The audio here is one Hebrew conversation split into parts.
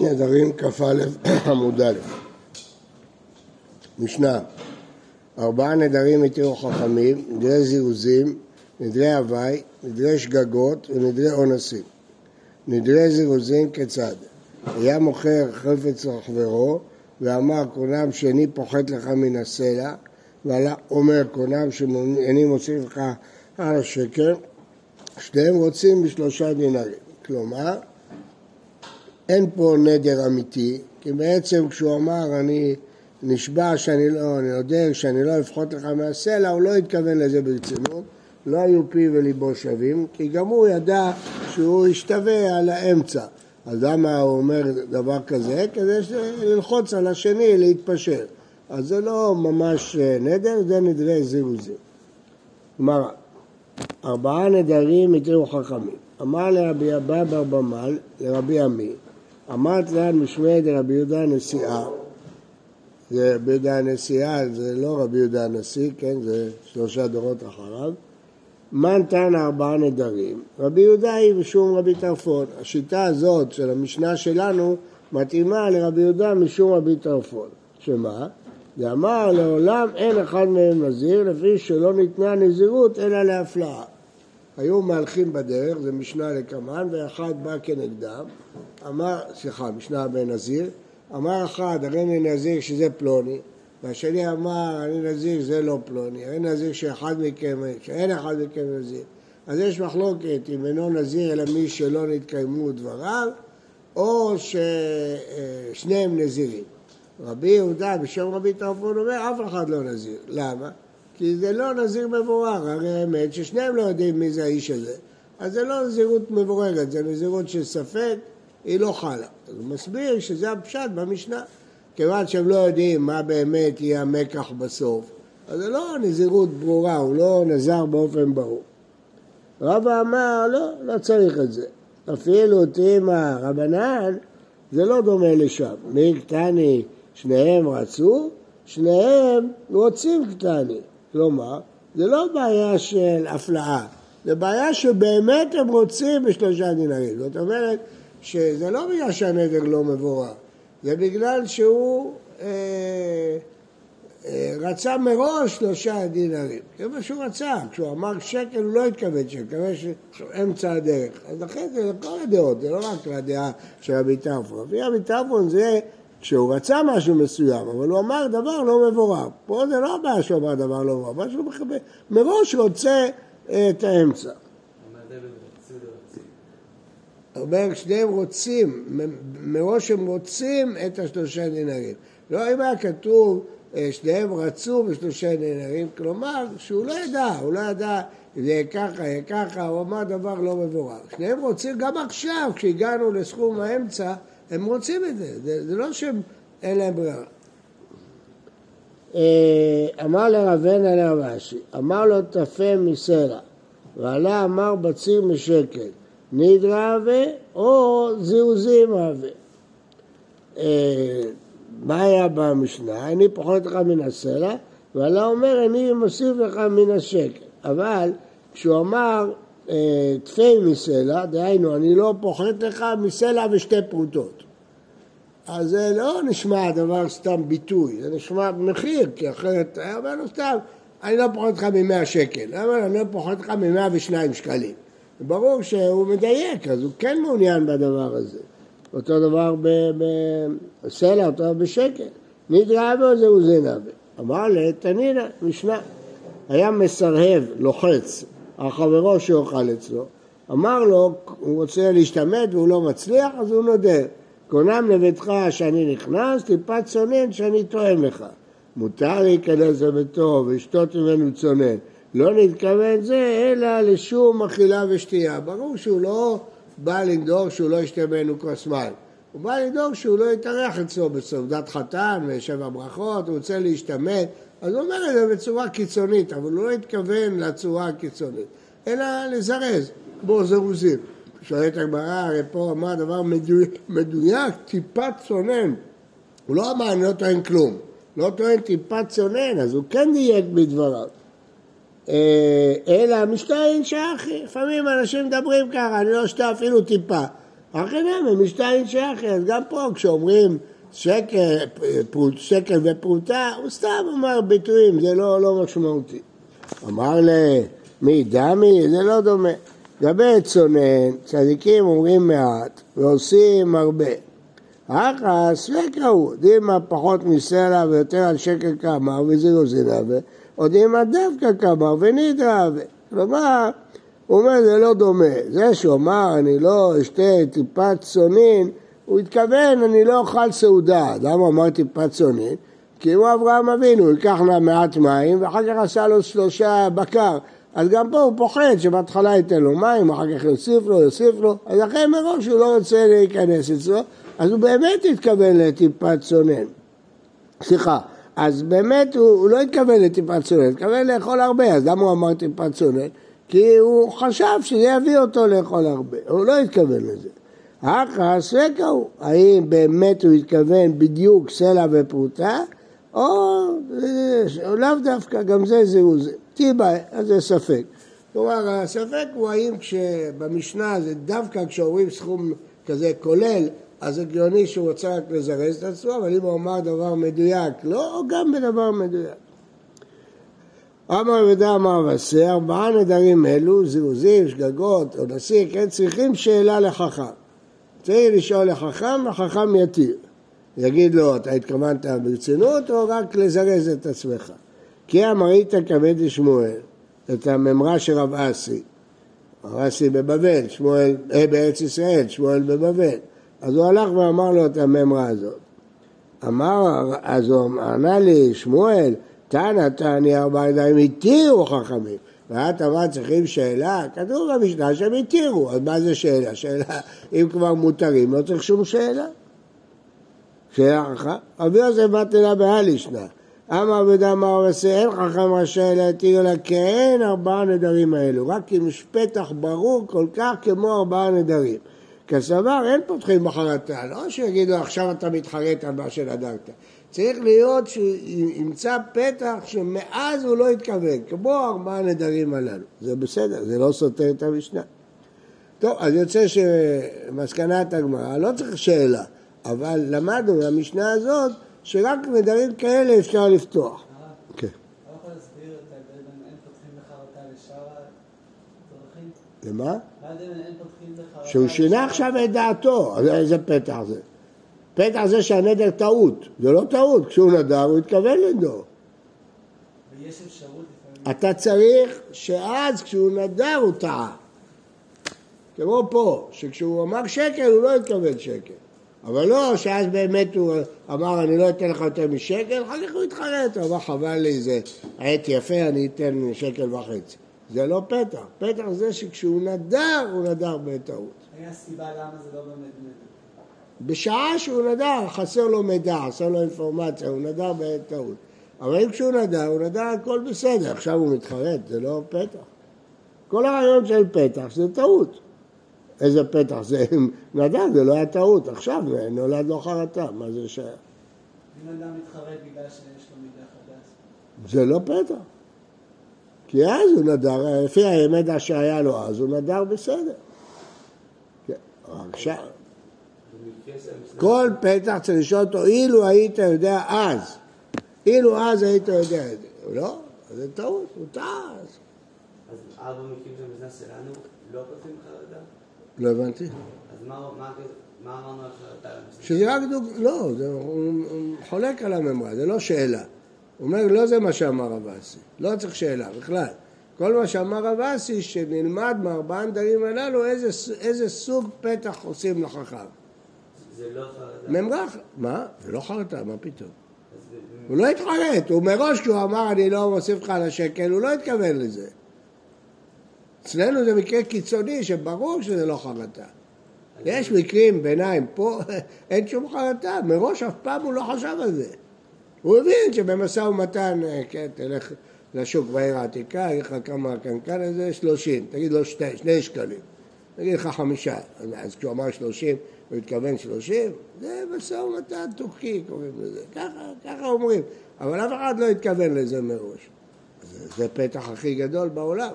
נדרים כ"א עמוד א' משנה ארבעה נדרים התירו חכמים, נדרי זירוזים, נדרי הוואי, נדרי שגגות ונדרי אונסים. נדרי זירוזים כיצד? היה מוכר חפץ לחברו ואמר קונם שאיני פוחת לך מן הסלע ועלה אומר קונם שאיני מוסיף לך על השקל שניהם רוצים בשלושה דינרים כלומר אין פה נדר אמיתי, כי בעצם כשהוא אמר אני נשבע שאני לא, אני יודע שאני לא אפחות לך מהסלע, הוא לא התכוון לזה ברצינות, לא היו פיו וליבו שווים, כי גם הוא ידע שהוא ישתווה על האמצע. אז למה הוא אומר דבר כזה? כדי ללחוץ על השני להתפשר. אז זה לא ממש נדר, זה נדרי זירוזים. כלומר, ארבעה נדרים התירו חכמים. אמר לרבי אבא בר במל, לרבי עמי, אמרת להם משמי דרבי יהודה הנשיאה, זה רבי יהודה הנשיאה, זה לא רבי יהודה הנשיא, כן, זה שלושה דורות אחריו. מה נתן ארבעה נדרים? רבי יהודה היא משום רבי טרפון. השיטה הזאת של המשנה שלנו מתאימה לרבי יהודה משום רבי טרפון. שמה? ואמר לעולם אין אחד מהם נזיר לפי שלא ניתנה נזירות אלא להפלאה. היו מהלכים בדרך, זה משנה לקמן, ואחד בא כנגדם, אמר, סליחה, משנה בן נזיר, אמר אחד, הרי אני נזיר שזה פלוני, והשני אמר, אני נזיר שזה לא פלוני, הרי נזיר שאחד מכם, שאין אחד מכם נזיר. אז יש מחלוקת אם אינו נזיר אלא מי שלא נתקיימו דבריו, או ששניהם נזירים. רבי יהודה בשם רבי טרפון אומר, אף אחד לא נזיר. למה? כי זה לא נזיר מבורר, הרי האמת ששניהם לא יודעים מי זה האיש הזה. אז זה לא נזירות מבוררת, זה נזירות של ספק, היא לא חלה. אז הוא מסביר שזה הפשט במשנה. כיוון שהם לא יודעים מה באמת יהיה המקח בסוף, אז זה לא נזירות ברורה, הוא לא נזר באופן ברור. רבא אמר, לא, לא צריך את זה. אפילו תימא רבנן, זה לא דומה לשם. מי קטני, שניהם רצו, שניהם רוצים קטני. כלומר, זה לא בעיה של הפלאה, זה בעיה שבאמת הם רוצים בשלושה דינרים. זאת אומרת שזה לא בגלל שהנדר לא מבורר, זה בגלל שהוא אה, אה, רצה מראש שלושה דינרים. זה מה שהוא רצה, כשהוא אמר שקל הוא לא התכוון שקל, התכוון שאמצע הדרך. אז לכן זה לכל הדעות, זה לא רק לדעה של רבי טרפון. רבי טרפון זה כשהוא רצה משהו מסוים, אבל הוא אמר דבר לא מבורר. פה זה לא הבעיה שהוא אמר דבר לא מבורר, מה שהוא מכבד. מראש רוצה את האמצע. אומר, שניהם רוצים, מראש הם רוצים את השלושה דינרים. לא אם היה כתוב, אה, שניהם רצו בשלושה דינרים, כלומר שהוא לא ידע, הוא לא ידע אם זה ככה, יהיה ככה, הוא אמר דבר לא מבורר. שניהם רוצים גם עכשיו, כשהגענו לסכום האמצע, הם רוצים את זה, זה, זה לא שהם אין להם ברירה. אה, אמר לרבנה לרב אשי, אמר לו תפה מסלע, ועלה אמר בציר משקל, נדרה הווה או זיעוזים הווה. אה, מה היה במשנה? אני פוחת לך מן הסלע, ועלה אומר אני מוסיף לך מן השקל. אבל כשהוא אמר תפי מסלע, דהיינו, אני לא פוחת לך מסלע ושתי פרוטות. אז זה לא נשמע דבר סתם ביטוי, זה נשמע מחיר, כי אחרת היה אומר לו סתם, אני לא פוחת לך ממאה שקל, למה אני לא פוחת לך ממאה ושניים שקלים. ברור שהוא מדייק, אז הוא כן מעוניין בדבר הזה. אותו דבר בסלע, אותו דבר בשקל. נדרע בו זהו זנבה. אמר לתנינא, משנה. היה מסרהב, לוחץ, על חברו שאוכל אצלו, אמר לו, הוא רוצה להשתמט והוא לא מצליח, אז הוא נודר. קונם לביתך שאני נכנס, טיפת צונן שאני טועם לך. מותר להיכנס לביתו ולשתות ממנו צונן. לא נתכוון זה אלא לשום אכילה ושתייה. ברור שהוא לא בא לדאוג שהוא לא ישתה ממנו כוס מים. הוא בא לדאוג שהוא לא יתארח אצלו בסעודת חתן ושבע ברכות, הוא רוצה להשתמט. אז הוא אומר את זה בצורה קיצונית, אבל הוא לא התכוון לצורה הקיצונית, אלא לזרז, כמו זירוזים. שואלת הגמרא, הרי פה אמר דבר מדויק, מדויק, טיפת צונן. הוא לא אמר, אני לא טוען כלום. לא טוען טיפת צונן, אז הוא כן דייק בדבריו. אה, אלא משתהן שאחי, לפעמים אנשים מדברים ככה, אני לא אשתה אפילו טיפה. אחי נמי, משתיים שייכי, אז גם פה כשאומרים שקר, פרוט, שקר ופרוטה, הוא סתם אמר ביטויים, זה לא, לא משמעותי. אמר למי דמי, זה לא דומה. לגבי צונן, צדיקים אומרים מעט ועושים הרבה. אחא ספקה הוא, דימה פחות מסלע ויותר על שקר כמה וזירוזינה או דימה דווקא כמה ונדרה כלומר, הוא אומר זה לא דומה. זה שהוא אמר אני לא אשתה טיפת צונין, הוא התכוון אני לא אוכל סעודה. למה אמר טיפת צונין? כי הוא אברהם אבינו, הוא ייקח לה מעט מים ואחר כך עשה לו שלושה בקר. אז גם פה הוא פוחד שבהתחלה ייתן לו מים, אחר כך יוסיף לו, יוסיף לו, אז לכן מראש הוא לא רוצה להיכנס אצלו, אז הוא באמת התכוון לטיפת צונן. סליחה, אז באמת הוא, הוא לא התכוון לטיפת צונן, התכוון לאכול הרבה, אז למה הוא אמר טיפת צונן? כי הוא חשב שזה יביא אותו לאכול הרבה, הוא לא התכוון לזה. אחא ספקה הוא, האם באמת הוא התכוון בדיוק סלע ופרוטה, או, או לאו דווקא, גם זה זהו זה. טיבאי, אז זה ספק. כלומר, הספק הוא האם כשבמשנה זה דווקא כשאומרים סכום כזה כולל, אז הגיוני שהוא רוצה רק לזרז את עצמו, אבל אם הוא אמר דבר מדויק, לא, או גם בדבר מדויק. אמר ודע אמר ועשה, ארבעה נדרים אלו, זירוזים, שגגות, או נשיא, כן, צריכים שאלה לחכם. צריך לשאול לחכם, החכם יתיר. יגיד לו, אתה התכוונת ברצינות או רק לזרז את עצמך? כי אמרית כבד לשמואל, את הממרה של רב אסי. רב אסי בבבל, שמואל, אה, בארץ ישראל, שמואל בבבל. אז הוא הלך ואמר לו את הממרה הזאת. אמר, אז הוא ענה לי, שמואל, תנא תעני ארבע ידיים, התירו חכמים. ואת אמרת צריכים שאלה? כתוב במשנה שהם התירו, אז מה זה שאלה? שאלה, אם כבר מותרים, לא צריך שום שאלה. שאלה אחת. רבי יוסף מתנה בהלישנה. אמר ודאמר ועשה אין חכם רשאי להתיר אלא אין ארבעה נדרים האלו, רק יש פתח ברור כל כך כמו ארבעה נדרים. כסבר אין פותחים בחרטה, לא שיגידו עכשיו אתה מתחרט על מה שנדרת. צריך להיות שימצא פתח שמאז הוא לא התכוון, כמו ארבעה נדרים הללו. זה בסדר, זה לא סותר את המשנה. טוב, אז יוצא שמסקנת הגמרא, לא צריך שאלה, אבל למדנו מהמשנה הזאת שרק נדרים כאלה אפשר לפתוח. כן. לא למה? שהוא שינה עכשיו את דעתו, אז איזה פתח זה? פתח זה שהנדר טעות, זה לא טעות, כשהוא נדר הוא התכוון לנדור. ויש אפשרות אתה צריך שאז כשהוא נדר הוא טעה. כמו פה, שכשהוא אמר שקל הוא לא התכוון שקל. אבל לא שאז באמת הוא אמר אני לא אתן לך יותר משקל, אחר כך הוא התחרט, הוא אמר חבל לי זה עת יפה אני אתן שקל וחצי. זה לא פתח, פתח זה שכשהוא נדר הוא נדר בטעות. היה סיבה למה זה לא באמת נדר. בשעה שהוא נדר חסר לו מידע, חסר לו אינפורמציה, הוא נדר בטעות. אבל אם כשהוא נדר, הוא נדר הכל בסדר, עכשיו הוא מתחרט, זה לא פתח. כל הרעיון של פתח זה טעות. איזה פתח זה, נדל, זה לא היה טעות, עכשיו נולד לו חרטה, מה זה שייך? אם אדם מתחרט בגלל שיש לו מידע חדש. זה לא פתח. כי אז הוא נדר, לפי הימדע שהיה לו אז, הוא נדר בסדר. כן, עכשיו, כל פתח צריך לשאול אותו, אילו היית יודע אז, אילו אז היית יודע את זה. לא, זה טעות, הוא טעה אז. אז ארבע מקרים המזנה שלנו לא פותחים חרדה? לא הבנתי. אז מה אמרנו על חרטה? שזה רק דוג... לא, הוא, חולק על הממרה, זה לא שאלה. הוא אומר, לא זה מה שאמר רב אסי, לא צריך שאלה בכלל. כל מה שאמר רב אסי, שנלמד מארבעה נדרים הללו איזה, איזה סוג פתח עושים לחכם. זה לא חרטה. מה? זה לא חרטה, מה פתאום? הוא לא התחרט, הוא מראש כשהוא אמר אני לא מוסיף לך על השקל, הוא לא התכוון לזה. אצלנו זה מקרה קיצוני שברור שזה לא חרטה. יש מקרים ביניים, פה אין שום חרטה, מראש אף פעם הוא לא חשב על זה. הוא הבין שבמשא ומתן, אה, כן, תלך לשוק בעיר העתיקה, יגיד לך כמה קנקן הזה, שלושים, תגיד לו שתי, שני שקלים, תגיד לך חמישה, אז כשהוא אמר שלושים, הוא התכוון שלושים, זה משא ומתן טורקי קוראים לזה, ככה, ככה אומרים, אבל אף אחד לא התכוון לזה מראש. זה, זה פתח הכי גדול בעולם.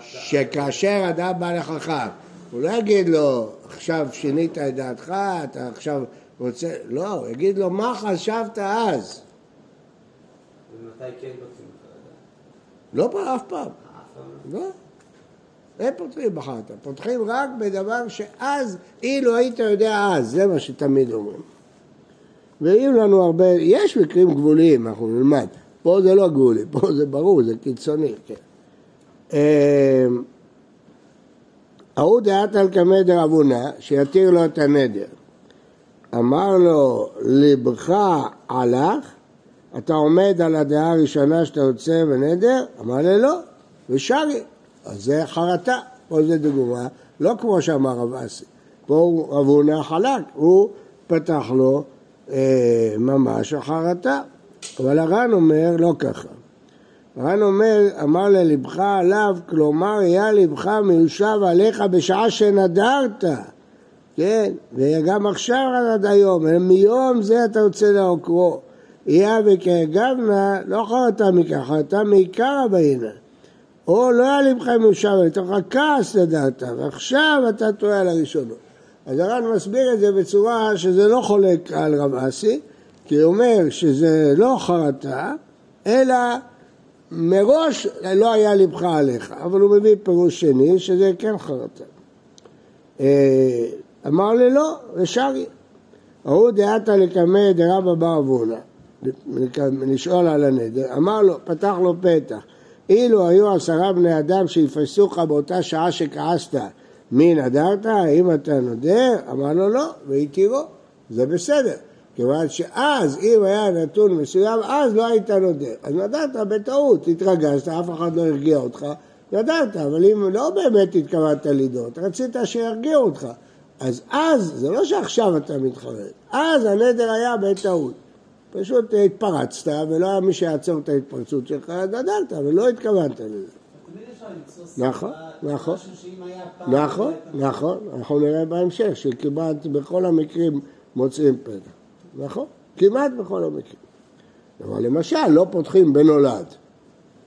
שכאשר אדם בא לחכם הוא לא יגיד לו, עכשיו שינית את דעתך, אתה עכשיו רוצה... לא, הוא יגיד לו, מה חשבת אז? ומתי כן פותחים בחרדה? לא פעם, אף פעם. אף פעם לא. אין פותחים בחרת, פותחים רק בדבר שאז, אילו היית יודע אז, זה מה שתמיד אומרים. ויהיו לנו הרבה, יש מקרים גבוליים, אנחנו נלמד. פה זה לא גבולי, פה זה ברור, זה קיצוני, כן. אמ, ההוא דעת על קמא דרבונה, שיתיר לו את הנדר. אמר לו, לבך הלך, אתה עומד על הדעה הראשונה שאתה יוצא בנדר? אמר לי לא, ושרי. אז זה חרטה, פה זה דוגמה, לא כמו שאמר רב אסי. פה רב הונא חלק, הוא פתח לו אה, ממש החרטה. אבל הר"ן אומר לא ככה. הר"ן אומר, אמר ללבך עליו, כלומר, היה לבך מיושב עליך בשעה שנדרת. כן, וגם עכשיו עד היום, מיום זה אתה רוצה לעוקרו. יהיה וכהגבנה, לא חרטה מכך, חרטה מעיקר הבעינה. או לא היה לבך מיושב, לתוך הכעס לדעת, ועכשיו אתה טועה על הראשונות. אז הר"ן מסביר את זה בצורה שזה לא חולק על רב אסי, כי הוא אומר שזה לא חרטה, אלא מראש לא היה לבך עליך, אבל הוא מביא פירוש שני שזה כן חרטה. אה, אמר לי לא, ושרי. ההוא דעתה לקמא דרבא בר אבונה, לשאול על הנדר, אמר לו, פתח לו פתח, אילו היו עשרה בני אדם שיפסוך באותה שעה שכעסת, מי נדרת? האם אתה נודר? אמר לו לא, והתירו, זה בסדר. כיוון שאז, אם היה נתון מסוים, אז לא היית נודר. אז נדרת בטעות, התרגשת, אף אחד לא הרגיע אותך, נדרת, אבל אם לא באמת התכוונת לדעות, רצית שירגיעו אותך. אז אז, זה לא שעכשיו אתה מתחרט, אז הנדר היה בטעות. פשוט התפרצת ולא היה מי שיעצור את ההתפרצות שלך, נדרת, ולא התכוונת לזה. נכון, נכון. נכון, לא הייתה- נכון, אנחנו נראה בהמשך שכמעט בכל המקרים מוצאים פתח. נכון, כמעט בכל המקרים. אבל למשל, לא פותחים בנולד.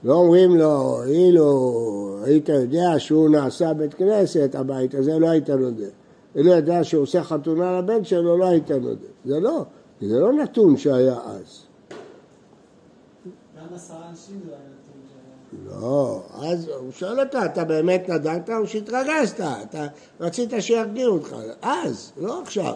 לא אומרים לו, אילו היית יודע שהוא נעשה בית כנסת, הבית הזה, לא היית נודע. אילו ידע שהוא עושה חתונה לבן שלו, לא היית נודע. זה לא, זה לא נתון שהיה אז. גם עשרה אנשים זה היה נתון שהיה... לא, אז הוא שואל אותה, אתה באמת נדרת או שהתרגשת? אתה רצית שירגיעו אותך, אז, לא עכשיו.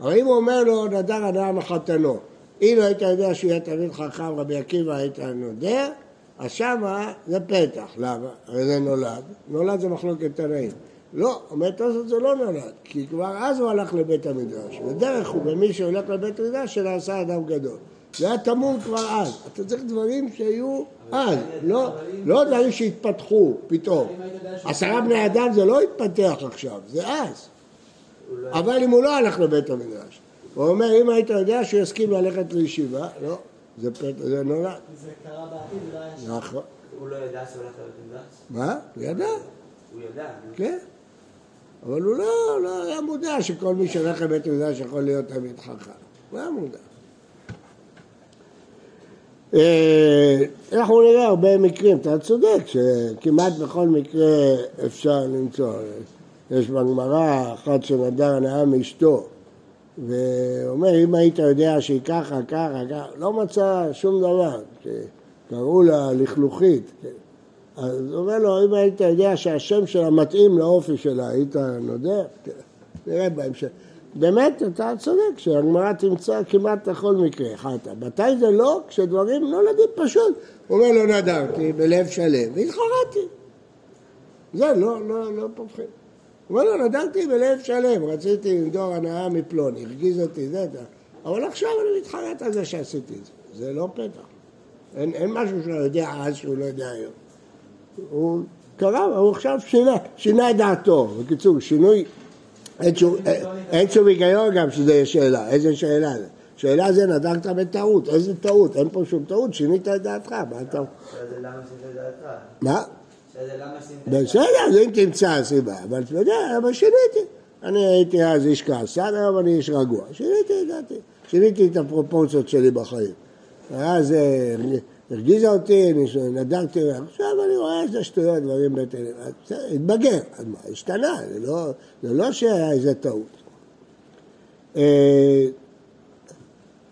אבל אם הוא אומר לו, נדר אדם מחתנו, אילו היית יודע שהוא יהיה תלמיד חכם, רבי עקיבא היית נודר, אז שמה זה פתח, למה? הרי זה נולד, נולד זה מחלוקת תנאים. לא, אומר תוספות זה לא נולד, כי כבר אז הוא הלך לבית המדרש, ודרך הוא במי שהולך לבית המדרש שנעשה אדם גדול. זה היה טמון כבר אז, אתה צריך דברים שהיו אז, לא, לא דברים שהתפתחו פתאום. עשרה בני אדם זה לא התפתח עכשיו, זה אז. אבל אם הוא לא הלך לבית המדרש, הוא אומר, אם היית יודע שהוא יסכים ללכת לישיבה, לא, זה נולד. זה קרה בעתיד, לא היה שם. נכון. הוא לא ידע שהוא הולך לבית המדרש? מה? הוא ידע, הוא ידע. כן. אבל הוא לא, לא היה מודע שכל מי שהולך לבית המדרש יכול להיות תלמיד חכם. הוא היה מודע. אה, אנחנו נראה הרבה מקרים, אתה צודק שכמעט בכל מקרה אפשר למצוא. יש בגמרא אחד שנדר הנאה מאשתו ואומר אם היית יודע שהיא ככה, ככה, ככה, לא מצא שום דבר, קראו לה לכלוכית. אז הוא אומר לו, אם היית יודע שהשם שלה מתאים לאופי שלה, היית נודע? כן. נראה בהמשך. באמת, אתה צודק, שהגמרא תמצא כמעט בכל מקרה, חטא. מתי זה לא? כשדברים נולדים פשוט. הוא אומר לו, נדרתי בלב שלם, והתחרטתי. זה לא, לא, לא פותחים. הוא אומר לו, נדרתי בלב שלם, רציתי לנדור הנאה מפלוני, הרגיז אותי, זה, זה. אבל עכשיו אני מתחרט על זה שעשיתי את זה. זה לא פתח. אין, אין משהו שהוא יודע אז שהוא לא יודע היום. הוא קרא, הוא עכשיו שינה, שינה את דעתו. בקיצור, שינוי, אין שום, אין- אין שום היגיון גם שזה יהיה שאלה. איזה שאלה זה? שאלה זה נדרת בטעות, איזה טעות? אין פה שום טעות, שינית את דעתך, מה אתה... למה שינית את דעתך? מה? בסדר, אז אם תמצא סיבה, אבל אתה יודע, אבל שיניתי. אני הייתי אז איש כעסן, היום אני איש רגוע. שיניתי את דעתי. שיניתי את הפרופורציות שלי בחיים. ואז אה, הרגיזה אותי, נדרתי, עכשיו אני רואה איזה שטויות, דברים בטלים. התבגר, אז מה, השתנה, זה לא, זה לא שהיה איזה טעות. אה,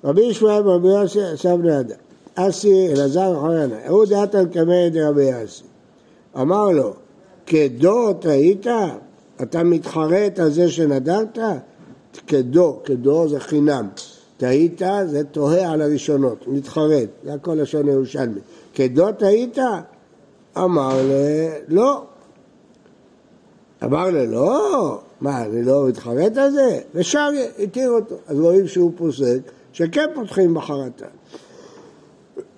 רבי ישמעאל ורבי יוסי בני אדם. אסי אלעזר וחרנה, אהוד דעתן קמא דרבי אסי. אמר לו, כדו טעית? אתה מתחרט על זה שנדרת? כדו, כדו זה חינם. טעית זה תוהה על הראשונות, מתחרט, זה הכל לשון ירושלמי. כדו טעית? אמר ל... לא. אמר ל... לא, מה, אני לא מתחרט על זה? ושם התיר אותו. אז רואים שהוא פוסק שכן פותחים בחרטה.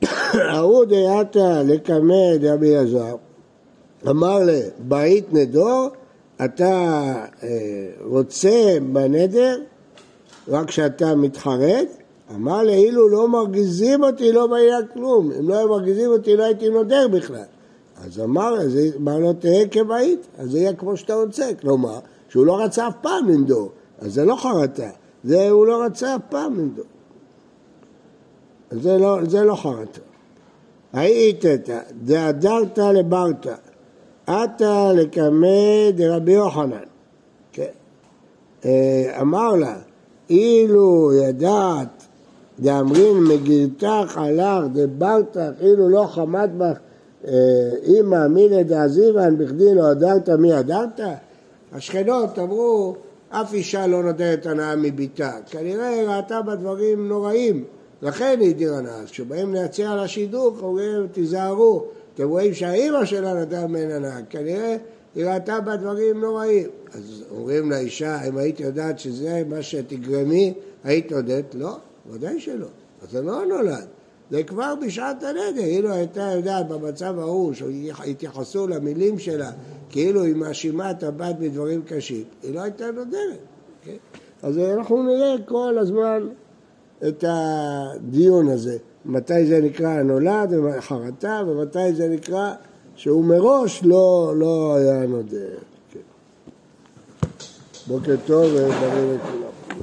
ההוא דעתה לקמא דרבי אלעזר, אמר לה, בעית נדור, אתה אה, רוצה בנדר רק כשאתה מתחרט? אמר לה, אילו לא מרגיזים אותי, לא בעיה כלום. אם לא היו מרגיזים אותי, לא הייתי נודר בכלל. אז אמר זה אמר לו, תהיה כבעית, אז זה יהיה כמו שאתה רוצה. כלומר, שהוא לא רצה אף פעם לנדור, אז זה לא חרטה. זה הוא לא רצה אף פעם לנדור. זה לא, זה לא חרטה. האיתתא דהדרת לברתא, עתה לקמא דרבי יוחנן. כן. אה, אמר לה, אילו ידעת דאמרין מגילתך עלך דברתך, אילו לא חמת בך אימא אה, מילא דעזיבן בכדי לא הדרת מי הדרת? השכנות אמרו, אף אישה לא נותנת הנאה מביתה. כנראה ראתה בה דברים נוראים, לכן היא הדירה הנאה. כשבאים להציע על השידוך, אומרים, תיזהרו, אתם רואים שהאימא שלה נתנה ממנה הנאה. כנראה היא ראתה בה דברים נוראים. אז אומרים לאישה, אם היית יודעת שזה מה שתגרמי, היית נודדת? לא, ודאי שלא. אז זה לא נולד. זה כבר בשעת הנדר, אילו הייתה יודעת במצב ההוא, שהתייחסו למילים שלה כאילו היא מאשימה את הבת בדברים קשים, היא לא הייתה נודרת. כן? אז אנחנו נראה כל הזמן את הדיון הזה, מתי זה נקרא נולד וחרטה, ומתי זה נקרא שהוא מראש לא, לא היה נודר. כן. בוקר טוב ובריא לכולם.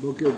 בוקר